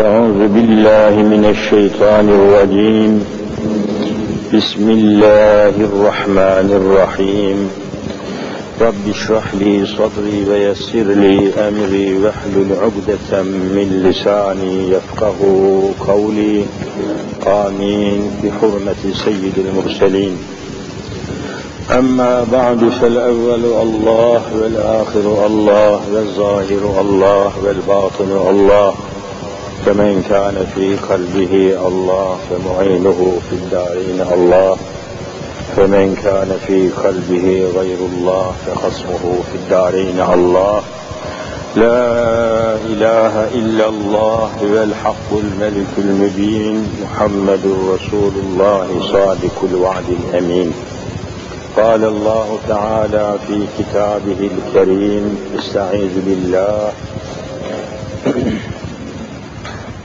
أعوذ بالله من الشيطان الرجيم. بسم الله الرحمن الرحيم. رب اشرح لي صدري ويسر لي أمري واحلل عقدة من لساني يفقه قولي. آمين. بحرمة سيد المرسلين. أما بعد فالأول الله والآخر الله والظاهر الله والباطن الله. فمن كان في قلبه الله فمعينه في الدارين الله. فمن كان في قلبه غير الله فخصمه في الدارين الله. لا إله إلا الله والحق الملك المبين محمد رسول الله صادق الوعد الأمين. قال الله تعالى في كتابه الكريم استعيذ بالله.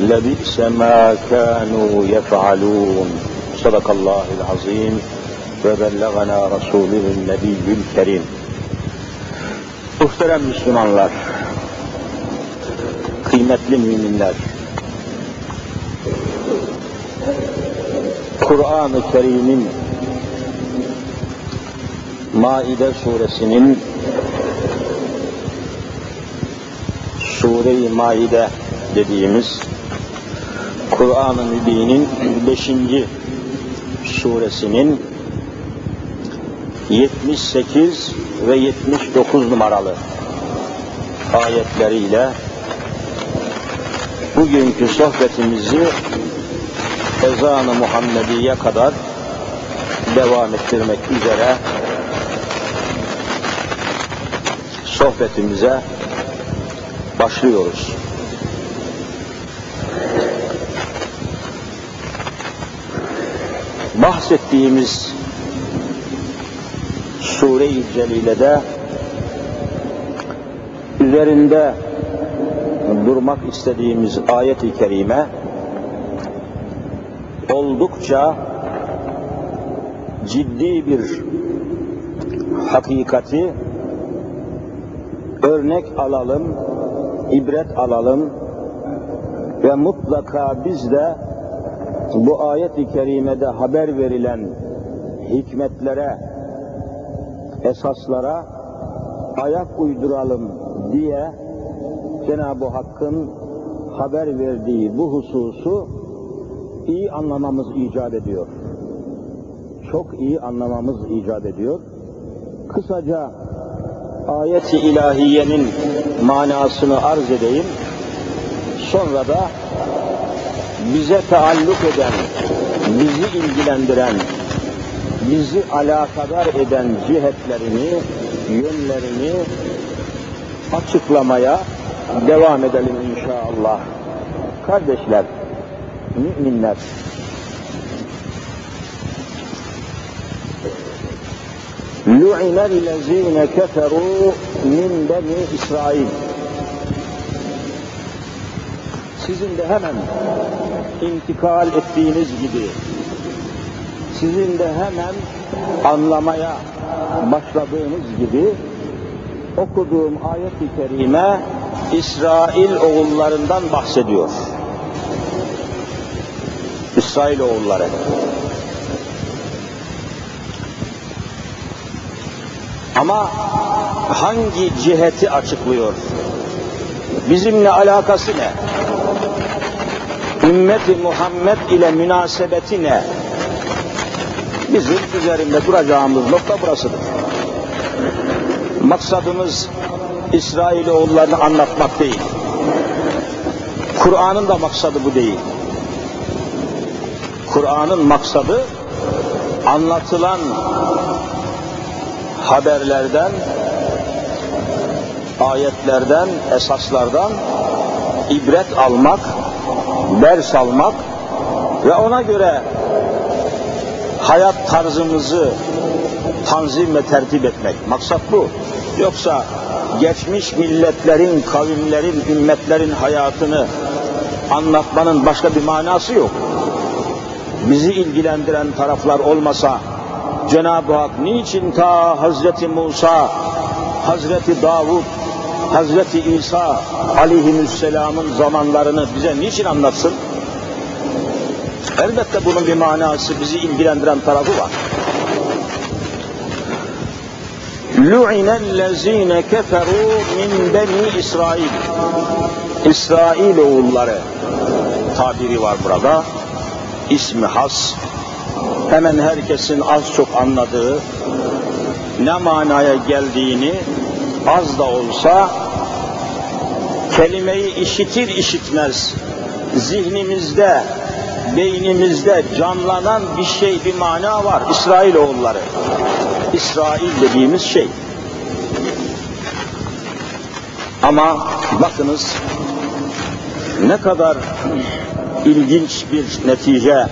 لبئس ما كانوا يفعلون صدق الله العظيم وبلغنا رسوله النبي الكريم Muhterem Müslümanlar, kıymetli müminler, Kur'an-ı Kerim'in Maide suresinin Sure-i Maide dediğimiz Kur'an-ı Mübin'in 5. suresinin 78 ve 79 numaralı ayetleriyle bugünkü sohbetimizi ezan-ı Muhammediye kadar devam ettirmek üzere sohbetimize başlıyoruz. Bahsettiğimiz Sure-i Celile'de üzerinde durmak istediğimiz ayet-i kerime oldukça ciddi bir hakikati örnek alalım, ibret alalım ve mutlaka biz de bu ayet-i kerimede haber verilen hikmetlere, esaslara ayak uyduralım diye Cenab-ı Hakk'ın haber verdiği bu hususu iyi anlamamız icap ediyor. Çok iyi anlamamız icap ediyor. Kısaca ayet-i ilahiyenin manasını arz edeyim. Sonra da bize taalluk eden, bizi ilgilendiren, bizi alakadar eden cihetlerini, yönlerini açıklamaya devam edelim inşallah. Kardeşler, müminler, لُعِنَ الَّذ۪ينَ كَفَرُوا مِنْ بَنِي İsrail. Sizin de hemen intikal ettiğiniz gibi, sizin de hemen anlamaya başladığınız gibi okuduğum ayet-i kerime İsrail oğullarından bahsediyor. İsrail oğulları. Ama hangi ciheti açıklıyor? Bizimle alakası ne? Ümmeti Muhammed ile münasebeti ne? Bizim üzerinde duracağımız nokta burasıdır. Maksadımız İsrailoğullarını anlatmak değil. Kur'an'ın da maksadı bu değil. Kur'an'ın maksadı anlatılan haberlerden, ayetlerden, esaslardan ibret almak, ders almak, ve ona göre hayat tarzımızı tanzim ve tertip etmek. Maksat bu. Yoksa geçmiş milletlerin, kavimlerin, ümmetlerin hayatını anlatmanın başka bir manası yok. Bizi ilgilendiren taraflar olmasa Cenab-ı Hak niçin ta Hazreti Musa, Hazreti Davud, Hazreti İsa aleyhisselamın zamanlarını bize niçin anlatsın? Elbette bunun bir manası, bizi ilgilendiren tarafı var. لُعِنَ الَّذ۪ينَ كَفَرُوا مِنْ بَنِي İsrail. İsrail oğulları tabiri var burada. İsmi has. Hemen herkesin az çok anladığı ne manaya geldiğini az da olsa kelimeyi işitir işitmez zihnimizde, beynimizde canlanan bir şey, bir mana var. İsrail oğulları. İsrail dediğimiz şey. Ama bakınız ne kadar ilginç bir netice,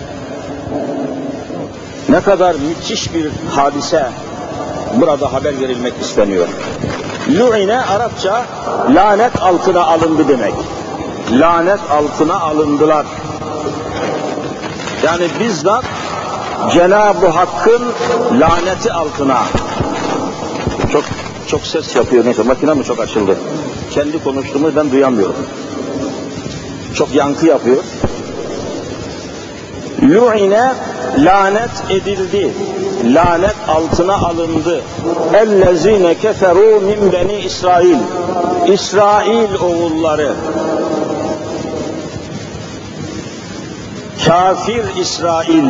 ne kadar müthiş bir hadise burada haber verilmek isteniyor. Lu'ine Arapça lanet altına alındı demek. Lanet altına alındılar. Yani bizzat Cenab-ı Hakk'ın laneti altına. Çok çok ses yapıyor neyse makine mi çok açıldı? Kendi konuştuğumu ben duyamıyorum. Çok yankı yapıyor. Lu'ine lanet edildi. Lanet altına alındı. Ellezine keferu min beni İsrail. İsrail oğulları. Kafir İsrail.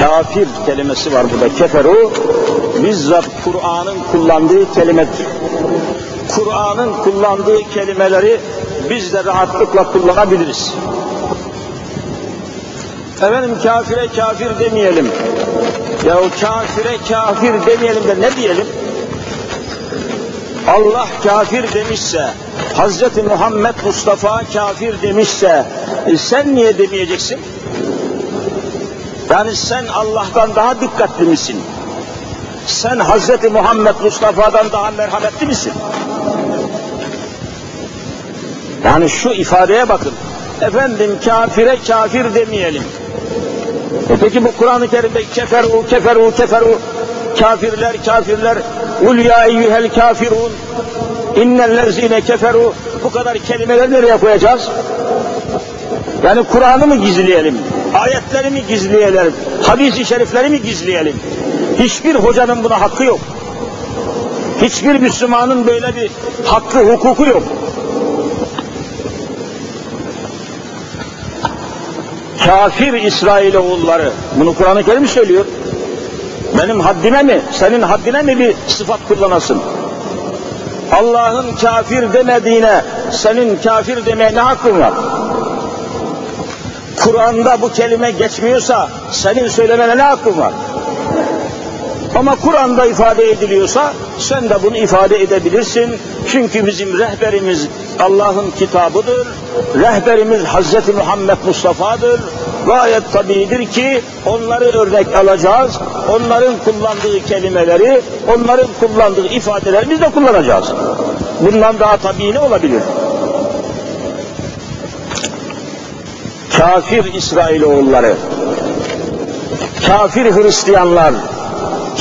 Kafir kelimesi var burada. Keferu bizzat Kur'an'ın kullandığı kelimedir. Kur'an'ın kullandığı kelimeleri biz de rahatlıkla kullanabiliriz. Efendim kafire kafir demeyelim. Ya o kafire kafir demeyelim de ne diyelim? Allah kafir demişse, Hazreti Muhammed Mustafa kafir demişse, e sen niye demeyeceksin? Yani sen Allah'tan daha dikkatli misin? Sen Hazreti Muhammed Mustafa'dan daha merhametli misin? Yani şu ifadeye bakın. Efendim kafire kafir demeyelim. E peki bu Kur'an-ı Kerim'de keferu, keferu, keferu, kafirler, kafirler, ul ya eyyühel kafirun, innellezine keferu, bu kadar kelimeleri nereye koyacağız? Yani Kur'an'ı mı gizleyelim? Ayetleri mi gizleyelim? Hadis-i şerifleri mi gizleyelim? Hiçbir hocanın buna hakkı yok. Hiçbir Müslümanın böyle bir hakkı, hukuku yok. Kafir İsrail oğulları. Bunu Kur'an-ı Kerim söylüyor. Benim haddime mi, senin haddine mi bir sıfat kullanasın? Allah'ın kafir demediğine senin kafir demeye ne hakkın var? Kur'an'da bu kelime geçmiyorsa senin söylemene ne hakkın var? Ama Kur'an'da ifade ediliyorsa sen de bunu ifade edebilirsin. Çünkü bizim rehberimiz Allah'ın kitabıdır. Rehberimiz Hazreti Muhammed Mustafa'dır. Gayet tabidir ki onları örnek alacağız. Onların kullandığı kelimeleri, onların kullandığı ifadeleri biz de kullanacağız. Bundan daha tabii ne olabilir? Kafir İsrailoğulları, kafir Hristiyanlar,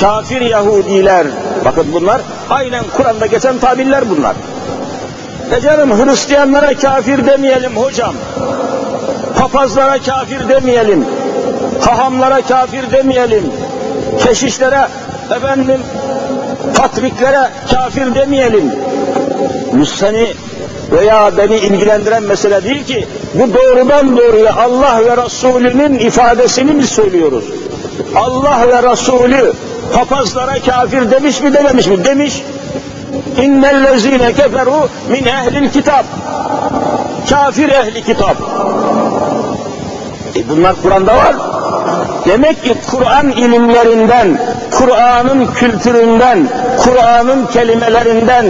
kafir Yahudiler, bakın bunlar aynen Kur'an'da geçen tabirler bunlar. E canım Hristiyanlara kafir demeyelim hocam. Papazlara kafir demeyelim. Hahamlara kafir demeyelim. Keşişlere, efendim, patriklere kafir demeyelim. Bu seni veya beni ilgilendiren mesele değil ki. Bu doğrudan doğruya Allah ve Resulünün ifadesini biz söylüyoruz. Allah ve Resulü papazlara kafir demiş mi dememiş mi? Demiş. İnnellezine keferu min ehlil kitap. Kafir ehli kitap. E bunlar Kur'an'da var. Demek ki Kur'an ilimlerinden, Kur'an'ın kültüründen, Kur'an'ın kelimelerinden,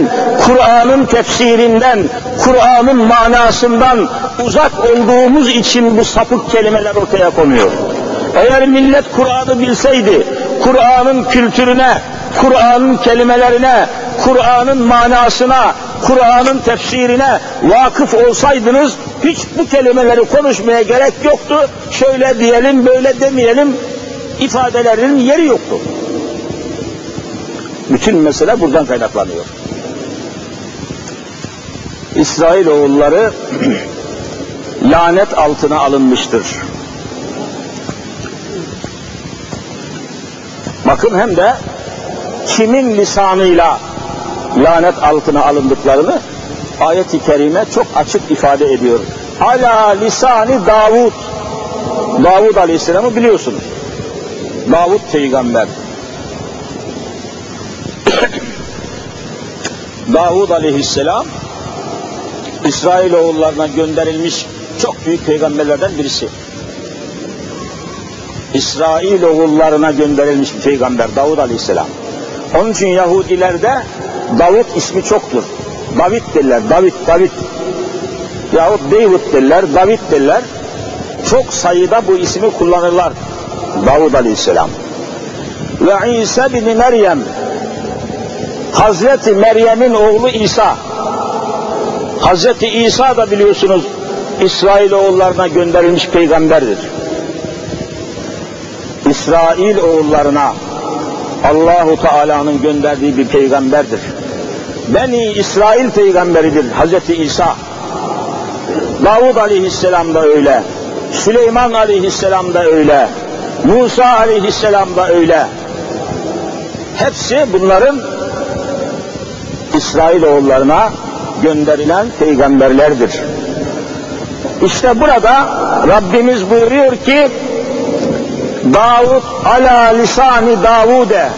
Kur'an'ın tefsirinden, Kur'an'ın manasından uzak olduğumuz için bu sapık kelimeler ortaya konuyor. Eğer millet Kur'an'ı bilseydi, Kur'an'ın kültürüne, Kur'an'ın kelimelerine, Kur'an'ın manasına, Kur'an'ın tefsirine vakıf olsaydınız hiç bu kelimeleri konuşmaya gerek yoktu. Şöyle diyelim, böyle demeyelim ifadelerin yeri yoktu. Bütün mesele buradan kaynaklanıyor. İsrail oğulları lanet altına alınmıştır. Bakın hem de kimin lisanıyla lanet altına alındıklarını ayet-i kerime çok açık ifade ediyor. Ala lisani Davud. Davud Aleyhisselam'ı biliyorsunuz. Davud peygamber. Davud Aleyhisselam İsrail oğullarına gönderilmiş çok büyük peygamberlerden birisi. İsrail oğullarına gönderilmiş bir peygamber Davud Aleyhisselam. Onun için Yahudilerde Davut ismi çoktur. David derler, David, David. Yahut David derler, David derler. Çok sayıda bu ismi kullanırlar. Davud Aleyhisselam. Ve İsa bin Meryem Hazreti Meryem'in oğlu İsa. Hazreti İsa da biliyorsunuz İsrail oğullarına gönderilmiş peygamberdir. İsrail oğullarına Allahu Teala'nın gönderdiği bir peygamberdir. Beni İsrail peygamberidir Hazreti İsa. Davud aleyhisselam da öyle. Süleyman aleyhisselam da öyle. Musa aleyhisselam da öyle. Hepsi bunların İsrail oğullarına gönderilen peygamberlerdir. İşte burada Rabbimiz buyuruyor ki Davud ala lisani Davude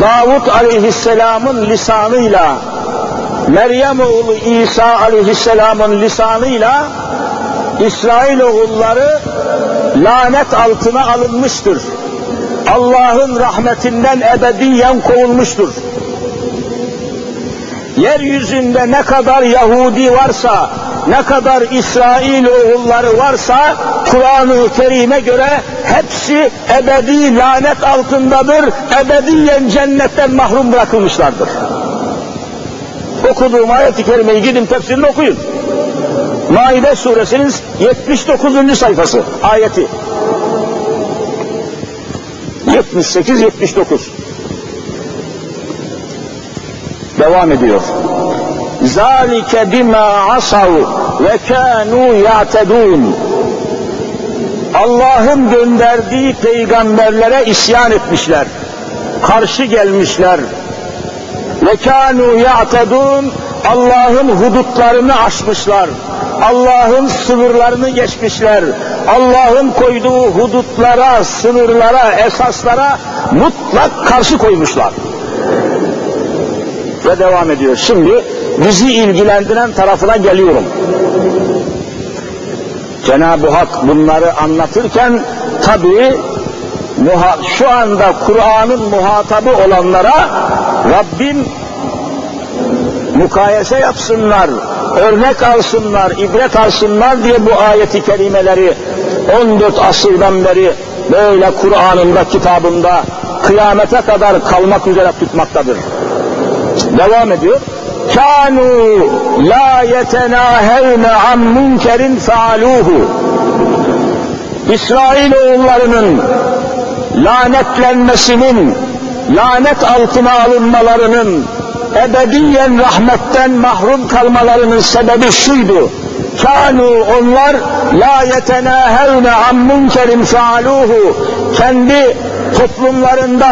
Davud aleyhisselamın lisanıyla Meryem oğlu İsa aleyhisselamın lisanıyla İsrail oğulları lanet altına alınmıştır. Allah'ın rahmetinden ebediyen kovulmuştur. Yeryüzünde ne kadar Yahudi varsa, ne kadar İsrail oğulları varsa Kur'an-ı Kerim'e göre hepsi ebedi lanet altındadır, ebediyen cennetten mahrum bırakılmışlardır. Okuduğum ayet-i kerimeyi gidin tefsirini okuyun. Maide suresinin 79. sayfası ayeti. 78-79 devam ediyor. Zalike bima asav ve kanu ya'tedun. Allah'ın gönderdiği peygamberlere isyan etmişler. Karşı gelmişler. Ve kanu ya'tedun. Allah'ın hudutlarını aşmışlar. Allah'ın sınırlarını geçmişler. Allah'ın koyduğu hudutlara, sınırlara, esaslara mutlak karşı koymuşlar. Ve devam ediyor. Şimdi bizi ilgilendiren tarafına geliyorum. Cenab-ı Hak bunları anlatırken tabii şu anda Kur'an'ın muhatabı olanlara Rabbim mukayese yapsınlar, örnek alsınlar, ibret alsınlar diye bu ayeti kerimeleri 14 asırdan beri böyle Kur'an'ında, kitabında kıyamete kadar kalmak üzere tutmaktadır. Devam ediyor. Kanu la yetenahevne an münkerin faaluhu. İsrail oğullarının lanetlenmesinin, lanet altına alınmalarının, ebediyen rahmetten mahrum kalmalarının sebebi şuydu. Kanu onlar la yetenahevne an münkerin faaluhu. Kendi toplumlarında,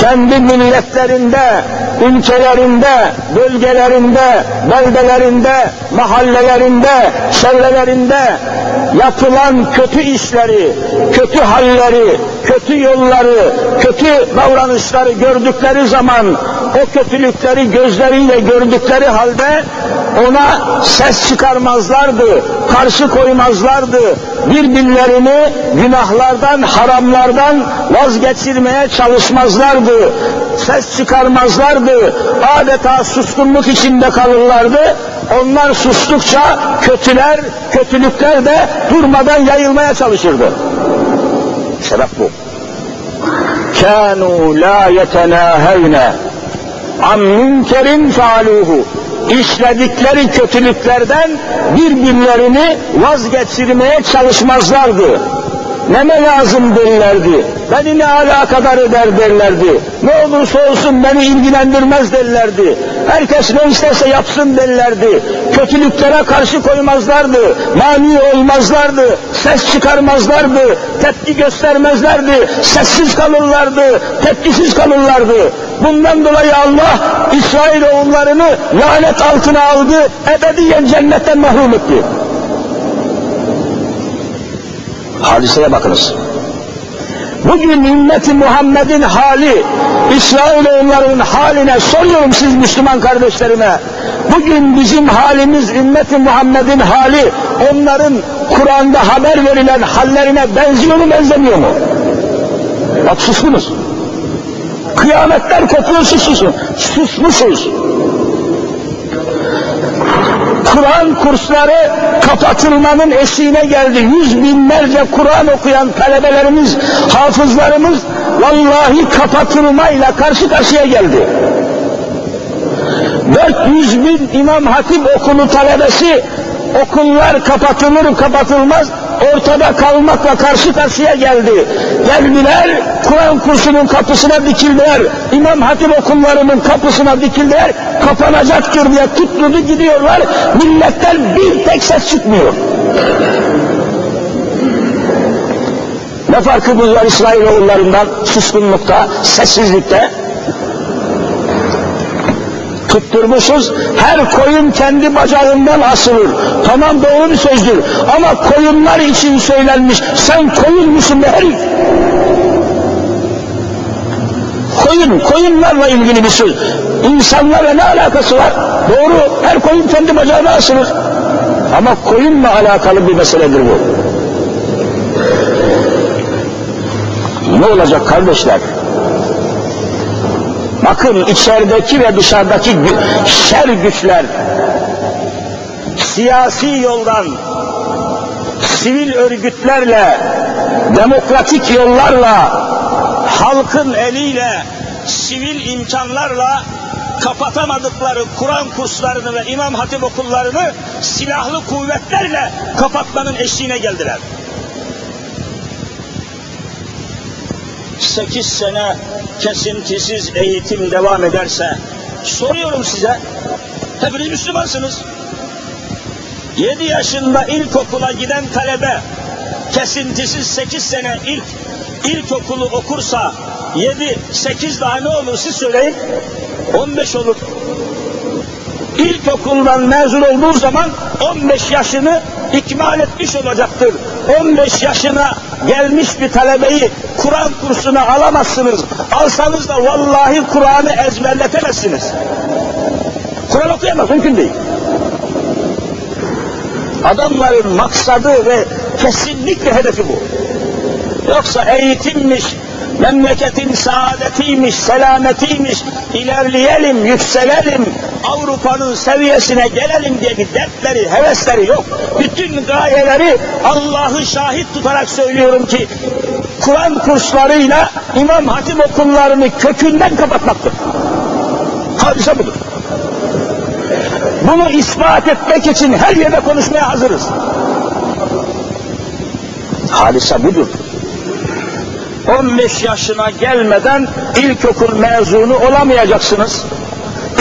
kendi milletlerinde, ülkelerinde, bölgelerinde, beldelerinde, mahallelerinde, çevrelerinde yapılan kötü işleri, kötü halleri, kötü yolları, kötü davranışları gördükleri zaman o kötülükleri gözleriyle gördükleri halde ona ses çıkarmazlardı, karşı koymazlardı. Birbirlerini günahlardan, haramlardan vazgeçirmeye susarlardı, ses çıkarmazlardı, adeta suskunluk içinde kalırlardı. Onlar sustukça kötüler, kötülükler de durmadan yayılmaya çalışırdı. Sebep bu. Kânû lâ yetenâhevne an münkerin faaluhu işledikleri kötülüklerden birbirlerini vazgeçirmeye çalışmazlardı. Neme lazım derlerdi. Beni ne alakadar eder derlerdi. Ne olursa olsun beni ilgilendirmez derlerdi. Herkes ne isterse yapsın derlerdi. Kötülüklere karşı koymazlardı. Mani olmazlardı. Ses çıkarmazlardı. Tepki göstermezlerdi. Sessiz kalırlardı. Tepkisiz kalırlardı. Bundan dolayı Allah İsrail oğullarını lanet altına aldı. Ebediyen cennetten mahrum etti. Hadiseye bakınız. Bugün ümmeti Muhammed'in hali, İsrailoğulların haline soruyorum siz Müslüman kardeşlerime. Bugün bizim halimiz ümmeti Muhammed'in hali, onların Kur'an'da haber verilen hallerine benziyor mu benzemiyor mu? Bak suskunuz. Kıyametler kopuyor sususun. Susmuşuz. Kur'an kursları kapatılmanın eşiğine geldi. Yüz binlerce Kur'an okuyan talebelerimiz, hafızlarımız vallahi kapatılmayla karşı karşıya geldi. 400 bin İmam Hatip okulu talebesi okullar kapatılır kapatılmaz ortada kalmakla karşı karşıya geldi. Geldiler, Kur'an kursunun kapısına dikildiler. İmam Hatip okullarının kapısına dikildiler. Kapanacaktır diye tutturdu gidiyorlar. Milletten bir tek ses çıkmıyor. Ne farkımız var İsrailoğullarından suskunlukta, sessizlikte? Tutturmuşuz. Her koyun kendi bacağından asılır. Tamam doğru bir sözdür. Ama koyunlar için söylenmiş. Sen koyun musun be herif? Koyun, koyunlarla ilgili bir söz. İnsanlarla ne alakası var? Doğru, her koyun kendi bacağına asılır. Ama koyunla alakalı bir meseledir bu. Ne olacak kardeşler? Bakın içerideki ve dışarıdaki şer güçler siyasi yoldan sivil örgütlerle demokratik yollarla halkın eliyle sivil imkanlarla kapatamadıkları Kur'an kurslarını ve İmam Hatip okullarını silahlı kuvvetlerle kapatmanın eşiğine geldiler. Sekiz sene kesintisiz eğitim devam ederse, soruyorum size, hepiniz Müslümansınız. Yedi yaşında ilkokula giden talebe, kesintisiz sekiz sene ilk ilkokulu okursa, yedi, sekiz daha ne olur siz söyleyin, on beş olur. İlkokuldan mezun olduğu zaman 15 yaşını ikmal etmiş olacaktır. 15 yaşına gelmiş bir talebeyi Kur'an kursuna alamazsınız. Alsanız da vallahi Kur'an'ı ezberletemezsiniz. Kur'an okuyamaz, mümkün değil. Adamların maksadı ve kesinlikle hedefi bu. Yoksa eğitimmiş, memleketin saadetiymiş, selametiymiş, ilerleyelim, yükselelim, Avrupa'nın seviyesine gelelim diye bir dertleri, hevesleri yok. Bütün gayeleri Allah'ı şahit tutarak söylüyorum ki, Kur'an kurslarıyla İmam Hatip okullarını kökünden kapatmaktır. Hadise budur. Bunu ispat etmek için her yerde konuşmaya hazırız. Hadise budur. 15 yaşına gelmeden ilkokul mezunu olamayacaksınız.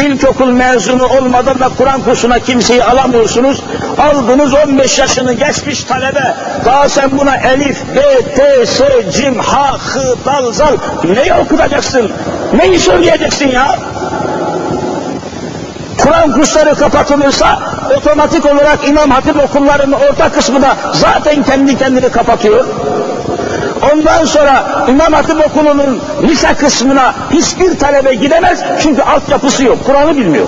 İlkokul mezunu olmadan da Kur'an kursuna kimseyi alamıyorsunuz. Aldınız 15 yaşını geçmiş talebe. Daha sen buna elif, b, t, s, cim, ha, hı, dal, zal neyi okutacaksın? Neyi söyleyeceksin ya? Kur'an kursları kapatılırsa otomatik olarak İmam Hatip okullarının orta kısmı da zaten kendi kendini kapatıyor. Ondan sonra İmam Hatip Okulu'nun lise kısmına hiçbir talebe gidemez çünkü altyapısı yok, Kur'an'ı bilmiyor.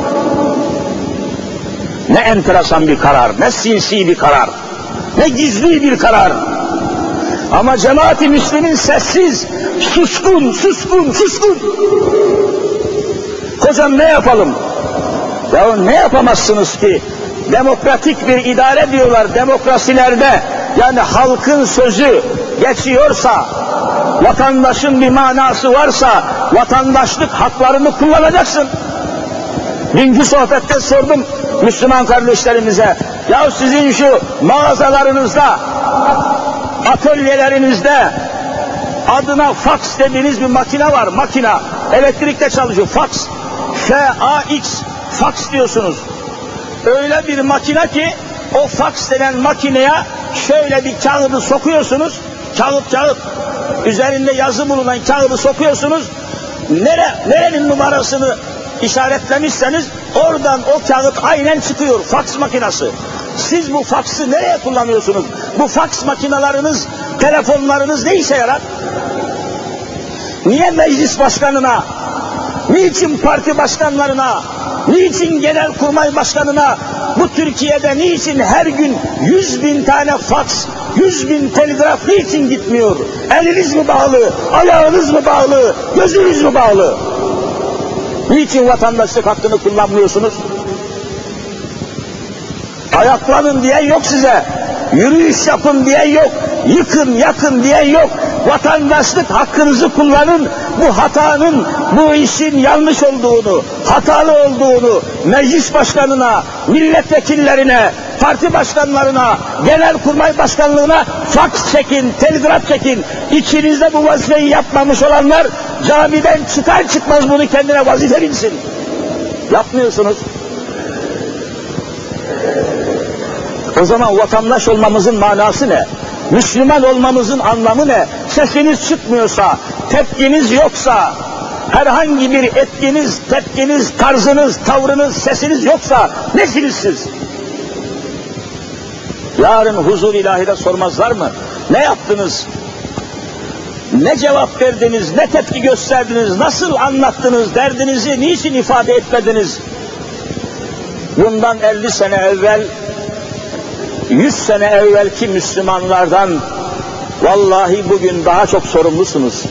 Ne enteresan bir karar, ne sinsi bir karar, ne gizli bir karar. Ama cemaati Müslümin sessiz, suskun, suskun, suskun. Hocam ne yapalım? Ya ne yapamazsınız ki? Demokratik bir idare diyorlar demokrasilerde. Yani halkın sözü geçiyorsa, vatandaşın bir manası varsa, vatandaşlık haklarını kullanacaksın. Dünkü sohbette sordum Müslüman kardeşlerimize, ya sizin şu mağazalarınızda, atölyelerinizde adına fax dediğiniz bir makine var, makina, elektrikte çalışıyor, fax, F-A-X, fax diyorsunuz. Öyle bir makine ki, o fax denen makineye şöyle bir kağıdı sokuyorsunuz, kağıt kağıt, üzerinde yazı bulunan kağıdı sokuyorsunuz, nere, nerenin numarasını işaretlemişseniz oradan o kağıt aynen çıkıyor, fax makinesi. Siz bu faksı nereye kullanıyorsunuz? Bu faks makinalarınız, telefonlarınız ne işe yarar? Niye meclis başkanına, niçin parti başkanlarına, niçin genel kurmay başkanına, bu Türkiye'de niçin her gün yüz bin tane faks, yüz bin telgraf niçin gitmiyor? Eliniz mi bağlı, ayağınız mı bağlı, gözünüz mü bağlı? Niçin vatandaşlık hakkını kullanmıyorsunuz? Ayaklanın diye yok size. Yürüyüş yapın diye yok. Yıkın, yakın diye yok. Vatandaşlık hakkınızı kullanın. Bu hatanın, bu işin yanlış olduğunu, hatalı olduğunu meclis başkanına, milletvekillerine, parti başkanlarına, genel kurmay başkanlığına faks çekin, telgraf çekin. İçinizde bu vazifeyi yapmamış olanlar camiden çıkar çıkmaz bunu kendine vazife bilsin. Yapmıyorsunuz. O zaman vatandaş olmamızın manası ne? Müslüman olmamızın anlamı ne? Sesiniz çıkmıyorsa, tepkiniz yoksa, herhangi bir etkiniz, tepkiniz, tarzınız, tavrınız, sesiniz yoksa nesiniz siz? Yarın huzur ilahide sormazlar mı? Ne yaptınız? Ne cevap verdiniz, ne tepki gösterdiniz, nasıl anlattınız, derdinizi niçin ifade etmediniz? Bundan 50 sene evvel 100 sene evvelki Müslümanlardan vallahi bugün daha çok sorumlusunuz.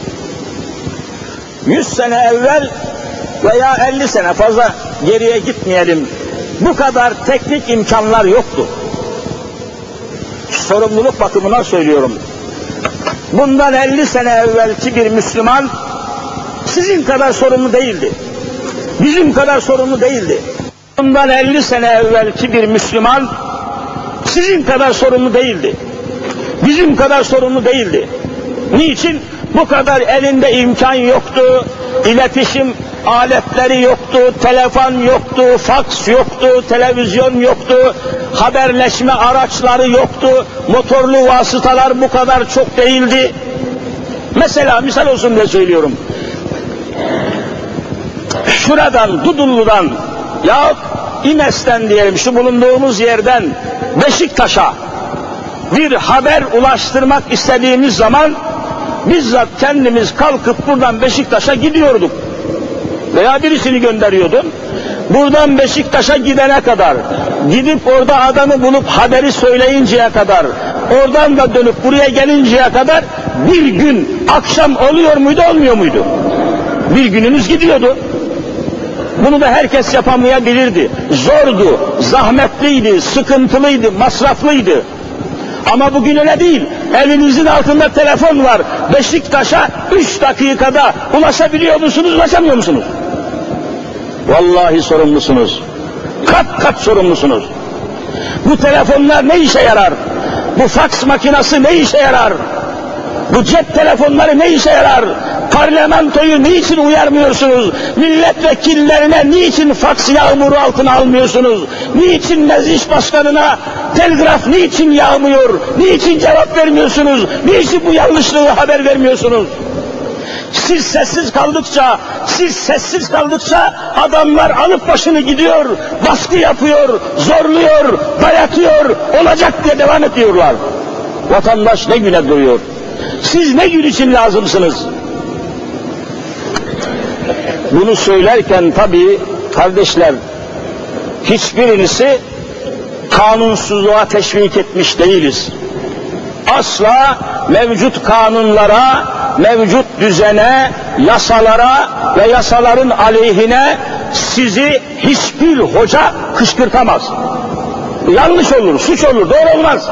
100 sene evvel veya 50 sene fazla geriye gitmeyelim. Bu kadar teknik imkanlar yoktu. Sorumluluk bakımına söylüyorum. Bundan 50 sene evvelki bir Müslüman sizin kadar sorumlu değildi. Bizim kadar sorumlu değildi. Bundan 50 sene evvelki bir Müslüman sizin kadar sorumlu değildi. Bizim kadar sorumlu değildi. Niçin? Bu kadar elinde imkan yoktu, iletişim aletleri yoktu, telefon yoktu, faks yoktu, televizyon yoktu, haberleşme araçları yoktu, motorlu vasıtalar bu kadar çok değildi. Mesela misal olsun diye söylüyorum. Şuradan, Dudullu'dan yahut İmes'ten diyelim şu bulunduğumuz yerden Beşiktaş'a bir haber ulaştırmak istediğimiz zaman bizzat kendimiz kalkıp buradan Beşiktaş'a gidiyorduk. Veya birisini gönderiyordum. Buradan Beşiktaş'a gidene kadar, gidip orada adamı bulup haberi söyleyinceye kadar, oradan da dönüp buraya gelinceye kadar bir gün akşam oluyor muydu olmuyor muydu? Bir gününüz gidiyordu. Bunu da herkes yapamayabilirdi. Zordu, zahmetliydi, sıkıntılıydı, masraflıydı. Ama bugün öyle değil. Evinizin altında telefon var. Beşiktaş'a üç dakikada ulaşabiliyor musunuz, ulaşamıyor musunuz? Vallahi sorumlusunuz. Kat kat sorumlusunuz. Bu telefonlar ne işe yarar? Bu faks makinesi ne işe yarar? Bu cep telefonları ne işe yarar? Parlamentoyu niçin uyarmıyorsunuz? Milletvekillerine niçin faks yağmuru altına almıyorsunuz? Niçin meclis başkanına telgraf niçin yağmıyor? Niçin cevap vermiyorsunuz? Niçin bu yanlışlığı haber vermiyorsunuz? Siz sessiz kaldıkça, siz sessiz kaldıkça adamlar alıp başını gidiyor, baskı yapıyor, zorluyor, dayatıyor, olacak diye devam ediyorlar. Vatandaş ne güne duyuyor? Siz ne gün için lazımsınız? Bunu söylerken tabii kardeşler hiçbirinizi kanunsuzluğa teşvik etmiş değiliz. Asla mevcut kanunlara, mevcut düzene, yasalara ve yasaların aleyhine sizi hiçbir hoca kışkırtamaz. Yanlış olur, suç olur, doğru olmaz.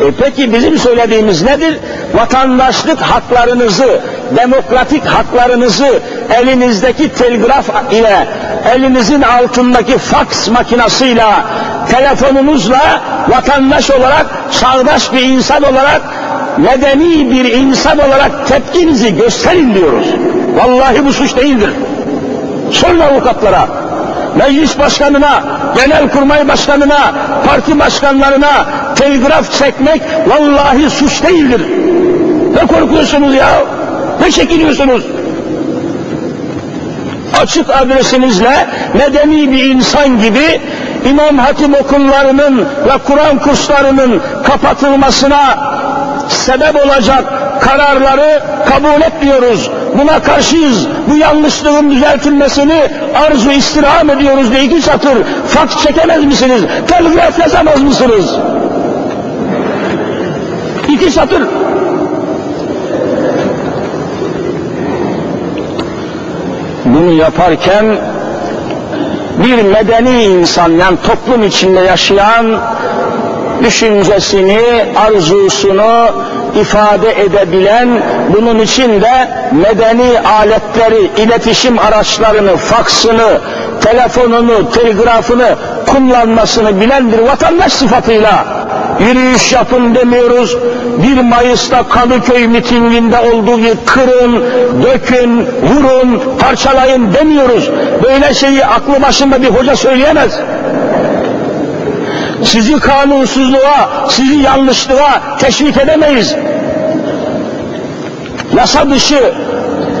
E peki bizim söylediğimiz nedir? Vatandaşlık haklarınızı, demokratik haklarınızı elinizdeki telgraf ile, elinizin altındaki faks makinasıyla, telefonunuzla vatandaş olarak, çağdaş bir insan olarak, medeni bir insan olarak tepkinizi gösterin diyoruz. Vallahi bu suç değildir. Sorun avukatlara, meclis başkanına, genel kurmay başkanına, parti başkanlarına telgraf çekmek vallahi suç değildir. Ne korkuyorsunuz ya? Ne çekiniyorsunuz? Açık adresinizle medeni bir insan gibi İmam Hatip okullarının ve Kur'an kurslarının kapatılmasına sebep olacak kararları kabul etmiyoruz. Buna karşıyız. Bu yanlışlığın düzeltilmesini arzu istirham ediyoruz diye iki satır faks çekemez misiniz? Telgraf yazamaz mısınız? İki satır. Bunu yaparken bir medeni insan yani toplum içinde yaşayan düşüncesini, arzusunu ifade edebilen, bunun için de medeni aletleri, iletişim araçlarını, faksını, telefonunu, telgrafını kullanmasını bilen bir vatandaş sıfatıyla yürüyüş yapın demiyoruz. 1 Mayıs'ta Kadıköy mitinginde olduğu gibi kırın, dökün, vurun, parçalayın demiyoruz. Böyle şeyi aklı başında bir hoca söyleyemez sizi kanunsuzluğa, sizi yanlışlığa teşvik edemeyiz. Yasa dışı,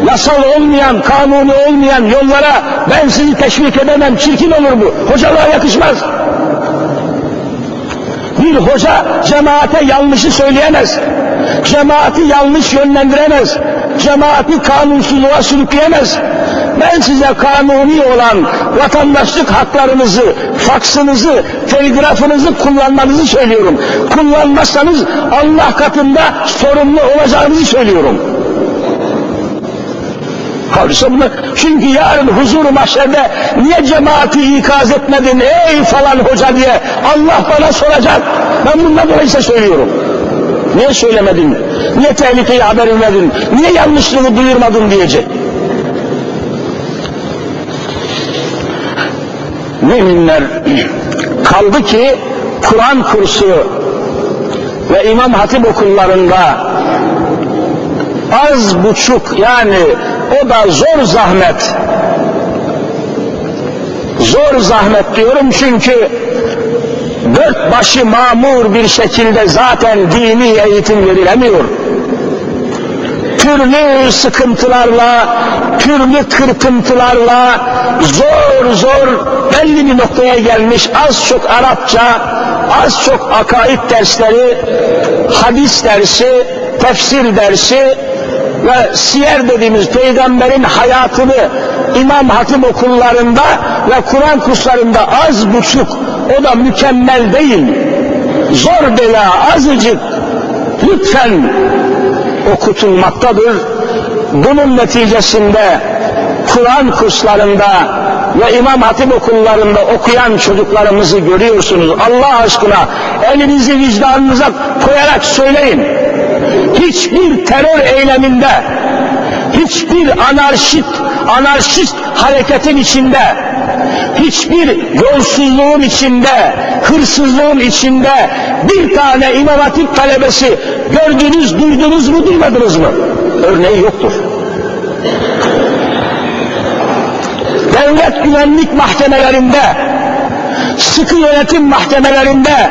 yasal olmayan, kanuni olmayan yollara ben sizi teşvik edemem, çirkin olur bu. Hocalığa yakışmaz. Bir hoca cemaate yanlışı söyleyemez. Cemaati yanlış yönlendiremez. Cemaati kanunsuzluğa sürükleyemez. Ben size kanuni olan vatandaşlık haklarınızı, faksınızı, telgrafınızı kullanmanızı söylüyorum. Kullanmazsanız Allah katında sorumlu olacağınızı söylüyorum. Bunu, çünkü yarın huzur mahşerde niye cemaati ikaz etmedin ey falan hoca diye Allah bana soracak. Ben bundan dolayı size söylüyorum. Niye söylemedin? Niye tehlikeyi haber vermedin? Niye yanlışlığı duyurmadın diyecek. Müminler kaldı ki Kur'an kursu ve İmam Hatip okullarında az buçuk yani o da zor zahmet. Zor zahmet diyorum çünkü dört başı mamur bir şekilde zaten dini eğitim verilemiyor. Türlü sıkıntılarla, türlü kırpıntılarla zor zor belli bir noktaya gelmiş az çok Arapça, az çok akaid dersleri, hadis dersi, tefsir dersi, ve siyer dediğimiz peygamberin hayatını İmam Hatip okullarında ve Kur'an kurslarında az buçuk o da mükemmel değil. Zor bela azıcık lütfen okutulmaktadır. Bunun neticesinde Kur'an kurslarında ve İmam Hatip okullarında okuyan çocuklarımızı görüyorsunuz. Allah aşkına elinizi vicdanınıza koyarak söyleyin hiçbir terör eyleminde, hiçbir anarşist, anarşist hareketin içinde, hiçbir yolsuzluğun içinde, hırsızlığın içinde bir tane İmam talebesi gördünüz, duydunuz mu, duymadınız mı? Örneği yoktur. Devlet güvenlik mahkemelerinde, sıkı yönetim mahkemelerinde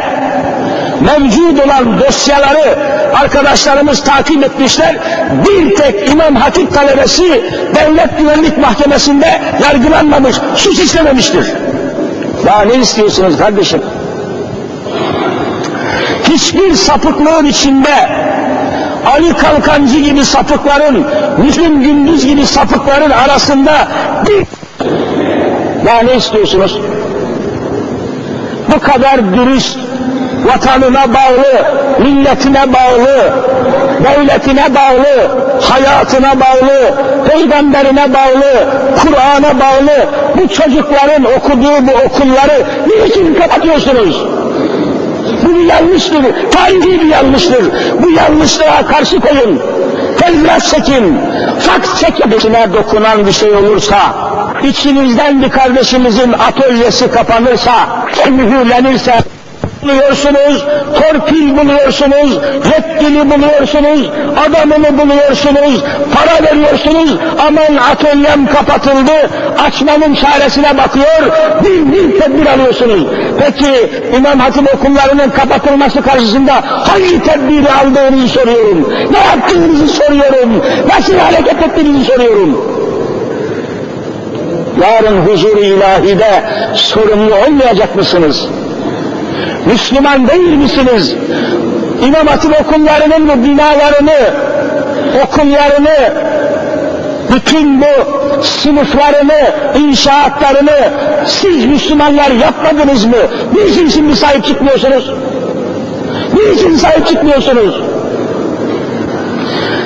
mevcut olan dosyaları arkadaşlarımız takip etmişler. Bir tek İmam Hatip talebesi devlet güvenlik mahkemesinde yargılanmamış, suç işlememiştir. Daha ne istiyorsunuz kardeşim? Hiçbir sapıklığın içinde Ali Kalkancı gibi sapıkların, Müslüm Gündüz gibi sapıkların arasında bir... Daha ne istiyorsunuz? bu kadar dürüst, vatanına bağlı, milletine bağlı, devletine bağlı, hayatına bağlı, peygamberine bağlı, Kur'an'a bağlı bu çocukların okuduğu bu okulları niçin kapatıyorsunuz? Bu yanlıştır, tarihi bir yanlıştır. Bu yanlışlığa karşı koyun. Tezgah çekin, faks çekin. dokunan bir şey olursa, içinizden bir kardeşimizin atölyesi kapanırsa, mühürlenirse, buluyorsunuz, torpil buluyorsunuz, yetkili buluyorsunuz, adamını buluyorsunuz, para veriyorsunuz, aman atölyem kapatıldı, açmanın çaresine bakıyor, bir bir tedbir alıyorsunuz. Peki İmam Hatip okullarının kapatılması karşısında hangi tedbiri aldığını soruyorum, ne yaptığınızı soruyorum, nasıl hareket ettiğinizi soruyorum. Yarın huzur-u ilahide sorumlu olmayacak mısınız? Müslüman değil misiniz? İmam Hatip okullarının bu binalarını, okullarını, bütün bu sınıflarını, inşaatlarını siz Müslümanlar yapmadınız mı? Niçin şimdi sahip çıkmıyorsunuz? Niçin sahip çıkmıyorsunuz?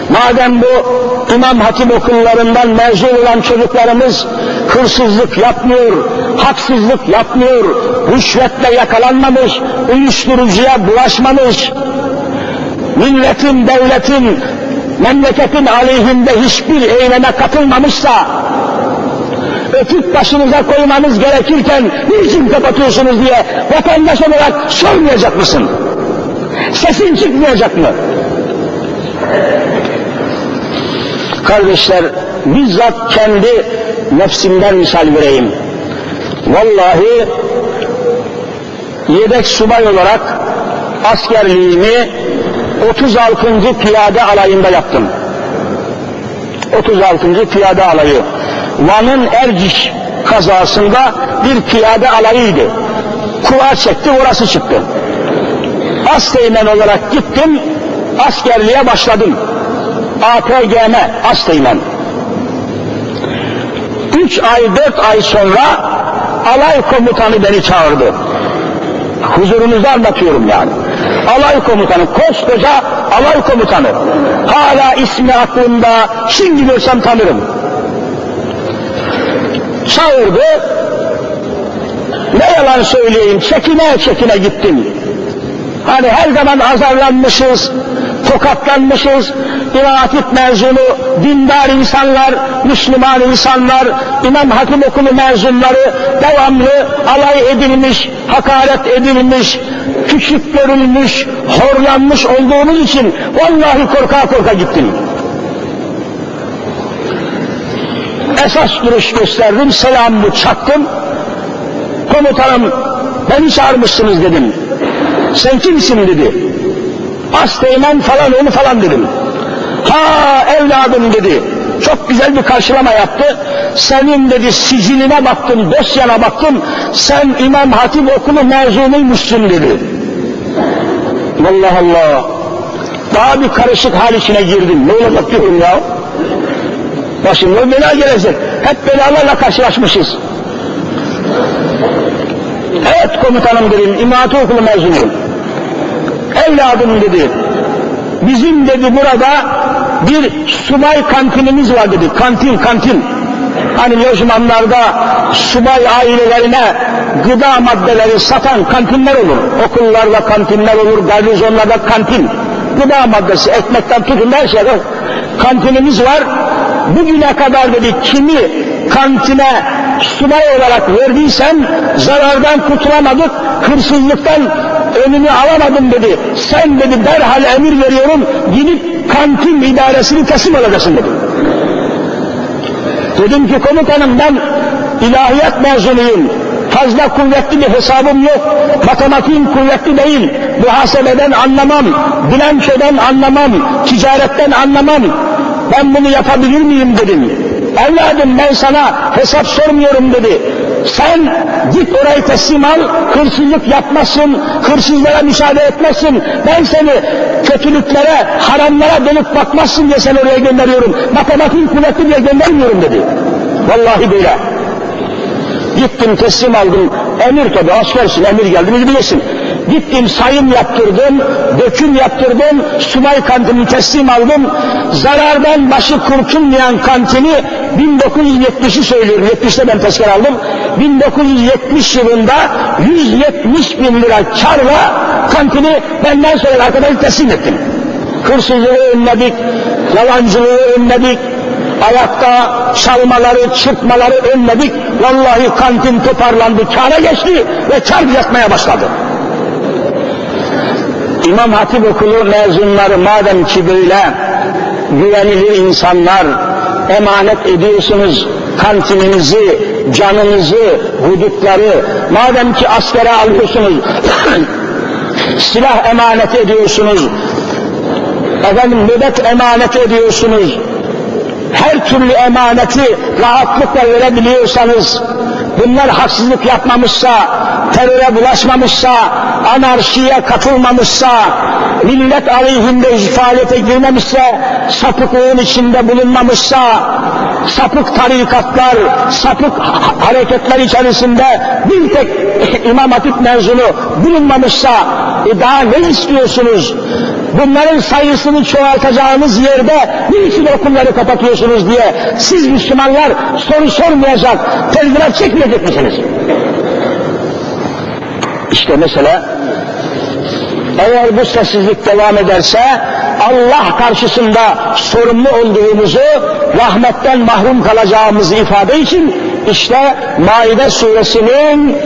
Madem bu İmam Hatip okullarından mezun olan çocuklarımız hırsızlık yapmıyor, haksızlık yapmıyor, rüşvetle yakalanmamış, uyuşturucuya bulaşmamış, milletin, devletin, memleketin aleyhinde hiçbir eyleme katılmamışsa, öpüp başınıza koymanız gerekirken niçin kapatıyorsunuz diye vatandaş olarak sormayacak mısın? Sesin çıkmayacak mı? Kardeşler, bizzat kendi nefsimden misal vereyim. Vallahi yedek subay olarak askerliğimi 36. Piyade Alayı'nda yaptım. 36. Piyade Alayı. Van'ın Erciş kazasında bir piyade alayıydı. Kulağa çekti, orası çıktı. Asteğmen olarak gittim, askerliğe başladım. APGM, Asteğmen. Üç ay, dört ay sonra alay komutanı beni çağırdı. Huzurunuzda anlatıyorum yani. Alay komutanı, koskoca alay komutanı. Hala ismi aklımda, şimdi görsem tanırım. Çağırdı, ne yalan söyleyeyim, çekine çekine gittim. Hani her zaman azarlanmışız, tokatlanmışız, İmam mezunu, dindar insanlar, Müslüman insanlar, İmam Hatip okulu mezunları devamlı alay edilmiş, hakaret edilmiş, küçük görülmüş, horlanmış olduğumuz için vallahi korka korka gittim. Esas duruş gösterdim, selamımı çaktım. Komutanım beni çağırmışsınız dedim. Sen kimsin dedi. Asteğmen falan onu falan dedim. Ha evladım dedi. Çok güzel bir karşılama yaptı. Senin dedi siciline baktım, dosyana baktım. Sen İmam Hatip okulu mezunuymuşsun dedi. Allah Allah. Daha bir karışık hal içine girdim. Ne olacak diyorum ya. Başımda bela gelecek. Hep belalarla karşılaşmışız. Evet komutanım dedim, İmam Hatip okulu mezunuyum. Evladım dedi, bizim dedi burada bir subay kantinimiz var dedi. Kantin, kantin. Hani lojmanlarda subay ailelerine gıda maddeleri satan kantinler olur. Okullarda kantinler olur, garnizonlarda kantin. Gıda maddesi, ekmekten tutun her şeyde kantinimiz var. Bugüne kadar dedi kimi kantine subay olarak verdiysem zarardan kurtulamadık, hırsızlıktan önünü alamadım dedi. Sen dedi derhal emir veriyorum, gidip kantin idaresini teslim alacaksın dedi. Dedim ki komutanım ben ilahiyat mezunuyum. Fazla kuvvetli bir hesabım yok. Matematiğim kuvvetli değil. Muhasebeden anlamam. Bilançodan anlamam. Ticaretten anlamam. Ben bunu yapabilir miyim dedim. Evladım ben sana hesap sormuyorum dedi. Sen git orayı teslim al, hırsızlık yapmasın, hırsızlara müsaade etmezsin. Ben seni kötülüklere, haramlara dönüp bakmazsın diye seni oraya gönderiyorum. Matematik kuvvetli diye göndermiyorum dedi. Vallahi böyle. Gittim teslim aldım. Emir tabi askersin, emir geldi mi bilirsin. Gittim sayım yaptırdım, döküm yaptırdım, subay kantini teslim aldım. Zarardan başı kurtulmayan kantini 1970'i söylüyorum, 70'te ben tezkere aldım. 1970 yılında 170 bin lira karla kantini benden sonra arkadaşı teslim ettim. Hırsızlığı önledik, yalancılığı önledik, ayakta çalmaları, çırpmaları önledik. Vallahi kantin toparlandı, kâra geçti ve kâr yatmaya başladı. İmam Hatip Okulu mezunları madem ki böyle güvenilir insanlar emanet ediyorsunuz kantininizi, canınızı, hudutları, madem ki askere alıyorsunuz, silah emanet ediyorsunuz, efendim nöbet emanet ediyorsunuz, her türlü emaneti rahatlıkla verebiliyorsanız, bunlar haksızlık yapmamışsa, teröre bulaşmamışsa, anarşiye katılmamışsa, millet aleyhinde faaliyete girmemişse, sapıklığın içinde bulunmamışsa, sapık tarikatlar, sapık hareketler içerisinde bir tek İmam Hatip mezunu bulunmamışsa, e daha ne istiyorsunuz? Bunların sayısını çoğaltacağınız yerde niçin okulları kapatıyorsunuz diye siz Müslümanlar soru sormayacak, telgraf çekmeyecek misiniz? İşte mesela eğer bu sessizlik devam ederse Allah karşısında sorumlu olduğumuzu, rahmetten mahrum kalacağımızı ifade için işte Maide suresinin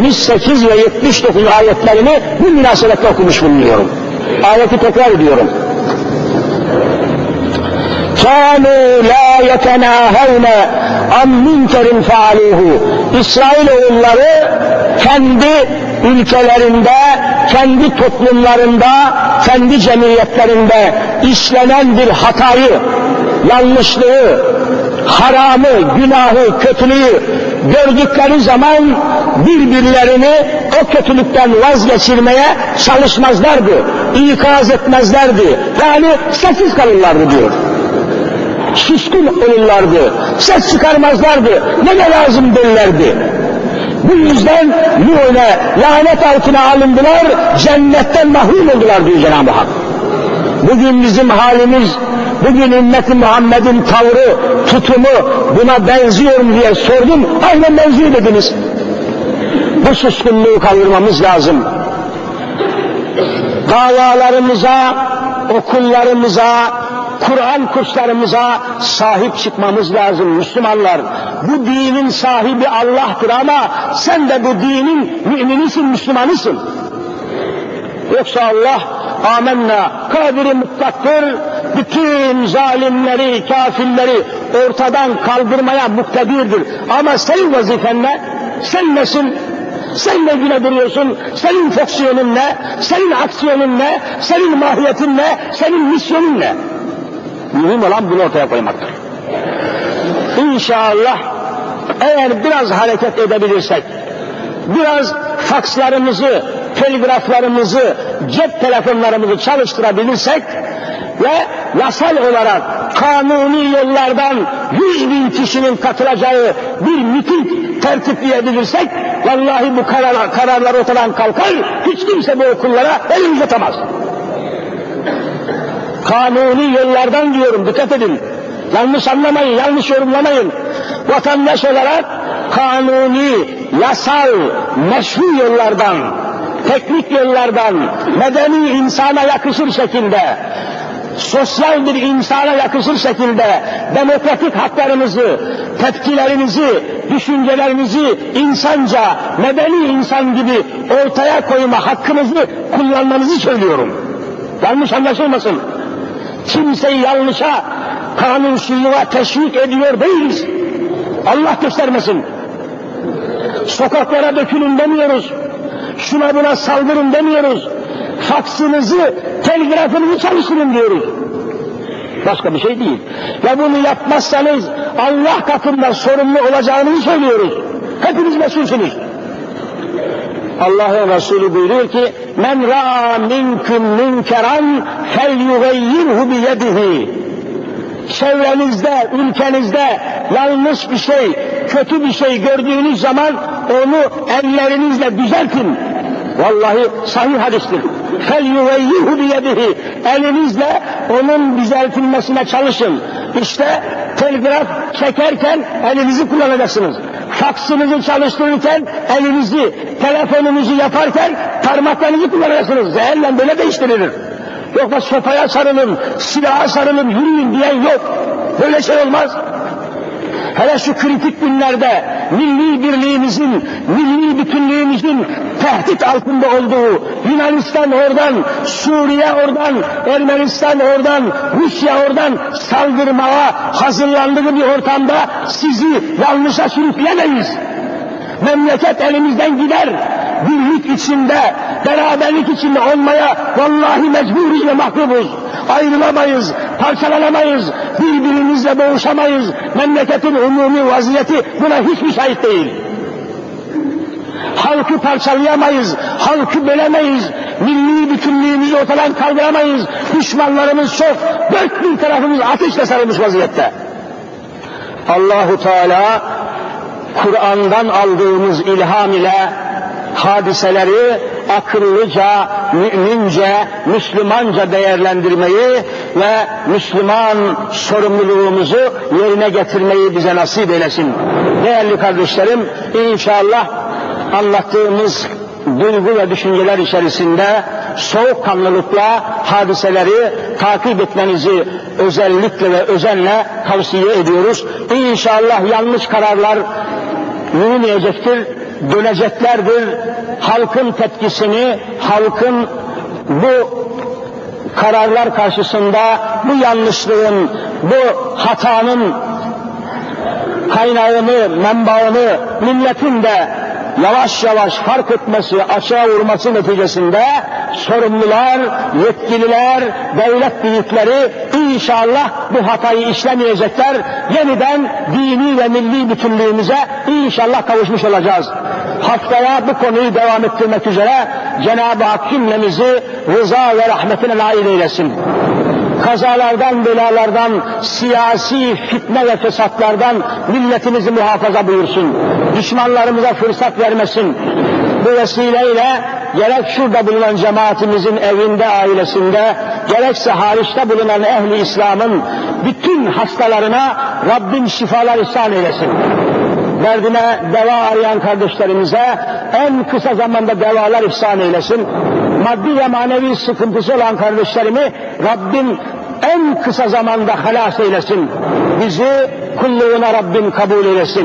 78 ve 79 ayetlerini bu münasebetle okumuş bulunuyorum. Ayeti tekrar ediyorum. كانوا لا يتناهون عن منكر فعلوه İsrailoğulları kendi ülkelerinde, kendi toplumlarında, kendi cemiyetlerinde işlenen bir hatayı, yanlışlığı, haramı, günahı, kötülüğü gördükleri zaman birbirlerini o kötülükten vazgeçirmeye çalışmazlardı, ikaz etmezlerdi. Yani sessiz kalırlardı diyor suskun olurlardı, ses çıkarmazlardı, ne de lazım derlerdi. Bu yüzden Nuh'une lanet altına alındılar, cennetten mahrum oldular diyor Cenab-ı Hak. Bugün bizim halimiz, bugün ümmeti Muhammed'in tavrı, tutumu buna benziyor mu diye sordum, aynen benziyor dediniz. Bu suskunluğu kaldırmamız lazım. Davalarımıza, okullarımıza, Kur'an kurslarımıza sahip çıkmamız lazım Müslümanlar. Bu dinin sahibi Allah'tır ama sen de bu dinin müminisin, Müslümanısın. Yoksa Allah amenna kadiri mutlaktır, bütün zalimleri, kafirleri ortadan kaldırmaya muktedirdir. Ama senin vazifen ne? Sen nesin? Sen ne güne duruyorsun? Senin fonksiyonun ne? Senin aksiyonun ne? Senin mahiyetin ne? Senin misyonun ne? Mühim olan bunu ortaya koymaktır. İnşallah eğer biraz hareket edebilirsek, biraz fakslarımızı, telgraflarımızı, cep telefonlarımızı çalıştırabilirsek ve yasal olarak kanuni yollardan yüz bin kişinin katılacağı bir miting tertipleyebilirsek vallahi bu karar, kararlar ortadan kalkar, hiç kimse bu okullara el uzatamaz kanuni yollardan diyorum, dikkat edin. Yanlış anlamayın, yanlış yorumlamayın. Vatandaş olarak kanuni, yasal, meşru yollardan, teknik yollardan, medeni insana yakışır şekilde, sosyal bir insana yakışır şekilde demokratik haklarınızı, tepkilerinizi, düşüncelerinizi insanca, medeni insan gibi ortaya koyma hakkınızı kullanmanızı söylüyorum. Yanlış anlaşılmasın kimseyi yanlışa, kanunsuzluğa teşvik ediyor değiliz. Allah göstermesin. Sokaklara dökülün demiyoruz. Şuna buna saldırın demiyoruz. Faksınızı, telgrafınızı çalıştırın diyoruz. Başka bir şey değil. Ve bunu yapmazsanız Allah katında sorumlu olacağınızı söylüyoruz. Hepiniz mesulsünüz. Allah'ın Resulü buyuruyor ki men ra'a minkum münkeran fel yugayyirhu biyedihi çevrenizde, ülkenizde yanlış bir şey, kötü bir şey gördüğünüz zaman onu ellerinizle düzeltin. Vallahi sahih hadistir. Fel yuveyyihu biyedihi. Elinizle onun düzeltilmesine çalışın. İşte telgraf çekerken elinizi kullanacaksınız. Faksınızı çalıştırırken elinizi, telefonunuzu yaparken parmaklarınızı kullanacaksınız. Elle böyle değiştirilir. Yoksa sopaya sarılın, silaha sarılın, yürüyün diyen yok. Böyle şey olmaz. Hele şu kritik günlerde milli birliğimizin, milli bütünlüğümüzün tehdit altında olduğu Yunanistan oradan, Suriye oradan, Ermenistan oradan, Rusya oradan saldırmaya hazırlandığı bir ortamda sizi yanlışa sürükleyemeyiz. Memleket elimizden gider. Birlik içinde, beraberlik içinde olmaya vallahi mecburuz ve mahkumuz. Ayrılamayız, parçalanamayız, birbirimizle boğuşamayız. Memleketin umumi vaziyeti buna hiç müsait değil. Halkı parçalayamayız, halkı bölemeyiz, milli bütünlüğümüzü ortadan kaldıramayız. Düşmanlarımız çok, dört bir tarafımız ateşle sarılmış vaziyette. Allahu Teala Kur'an'dan aldığımız ilham ile hadiseleri akıllıca, mümince, Müslümanca değerlendirmeyi ve Müslüman sorumluluğumuzu yerine getirmeyi bize nasip eylesin. Değerli kardeşlerim, inşallah anlattığımız duygu ve düşünceler içerisinde soğukkanlılıkla hadiseleri takip etmenizi özellikle ve özenle tavsiye ediyoruz. İnşallah yanlış kararlar yürümeyecektir, döneceklerdir. Halkın tepkisini, halkın bu kararlar karşısında bu yanlışlığın, bu hatanın kaynağını, menbaını milletin de yavaş yavaş fark etmesi, açığa vurması neticesinde sorumlular, yetkililer, devlet büyükleri inşallah bu hatayı işlemeyecekler. Yeniden dini ve milli bütünlüğümüze inşallah kavuşmuş olacağız. Haftaya bu konuyu devam ettirmek üzere Cenab-ı Hak cümlemizi rıza ve rahmetine nail eylesin kazalardan, belalardan, siyasi fitne ve fesatlardan milletimizi muhafaza buyursun. Düşmanlarımıza fırsat vermesin. Bu vesileyle gerek şurada bulunan cemaatimizin evinde, ailesinde, gerekse hariçte bulunan ehli İslam'ın bütün hastalarına Rabbim şifalar ihsan eylesin. Derdine deva arayan kardeşlerimize en kısa zamanda devalar ihsan eylesin. Maddi ve manevi sıkıntısı olan kardeşlerimi Rabbim en kısa zamanda halas eylesin. Bizi kulluğuna Rabbim kabul eylesin.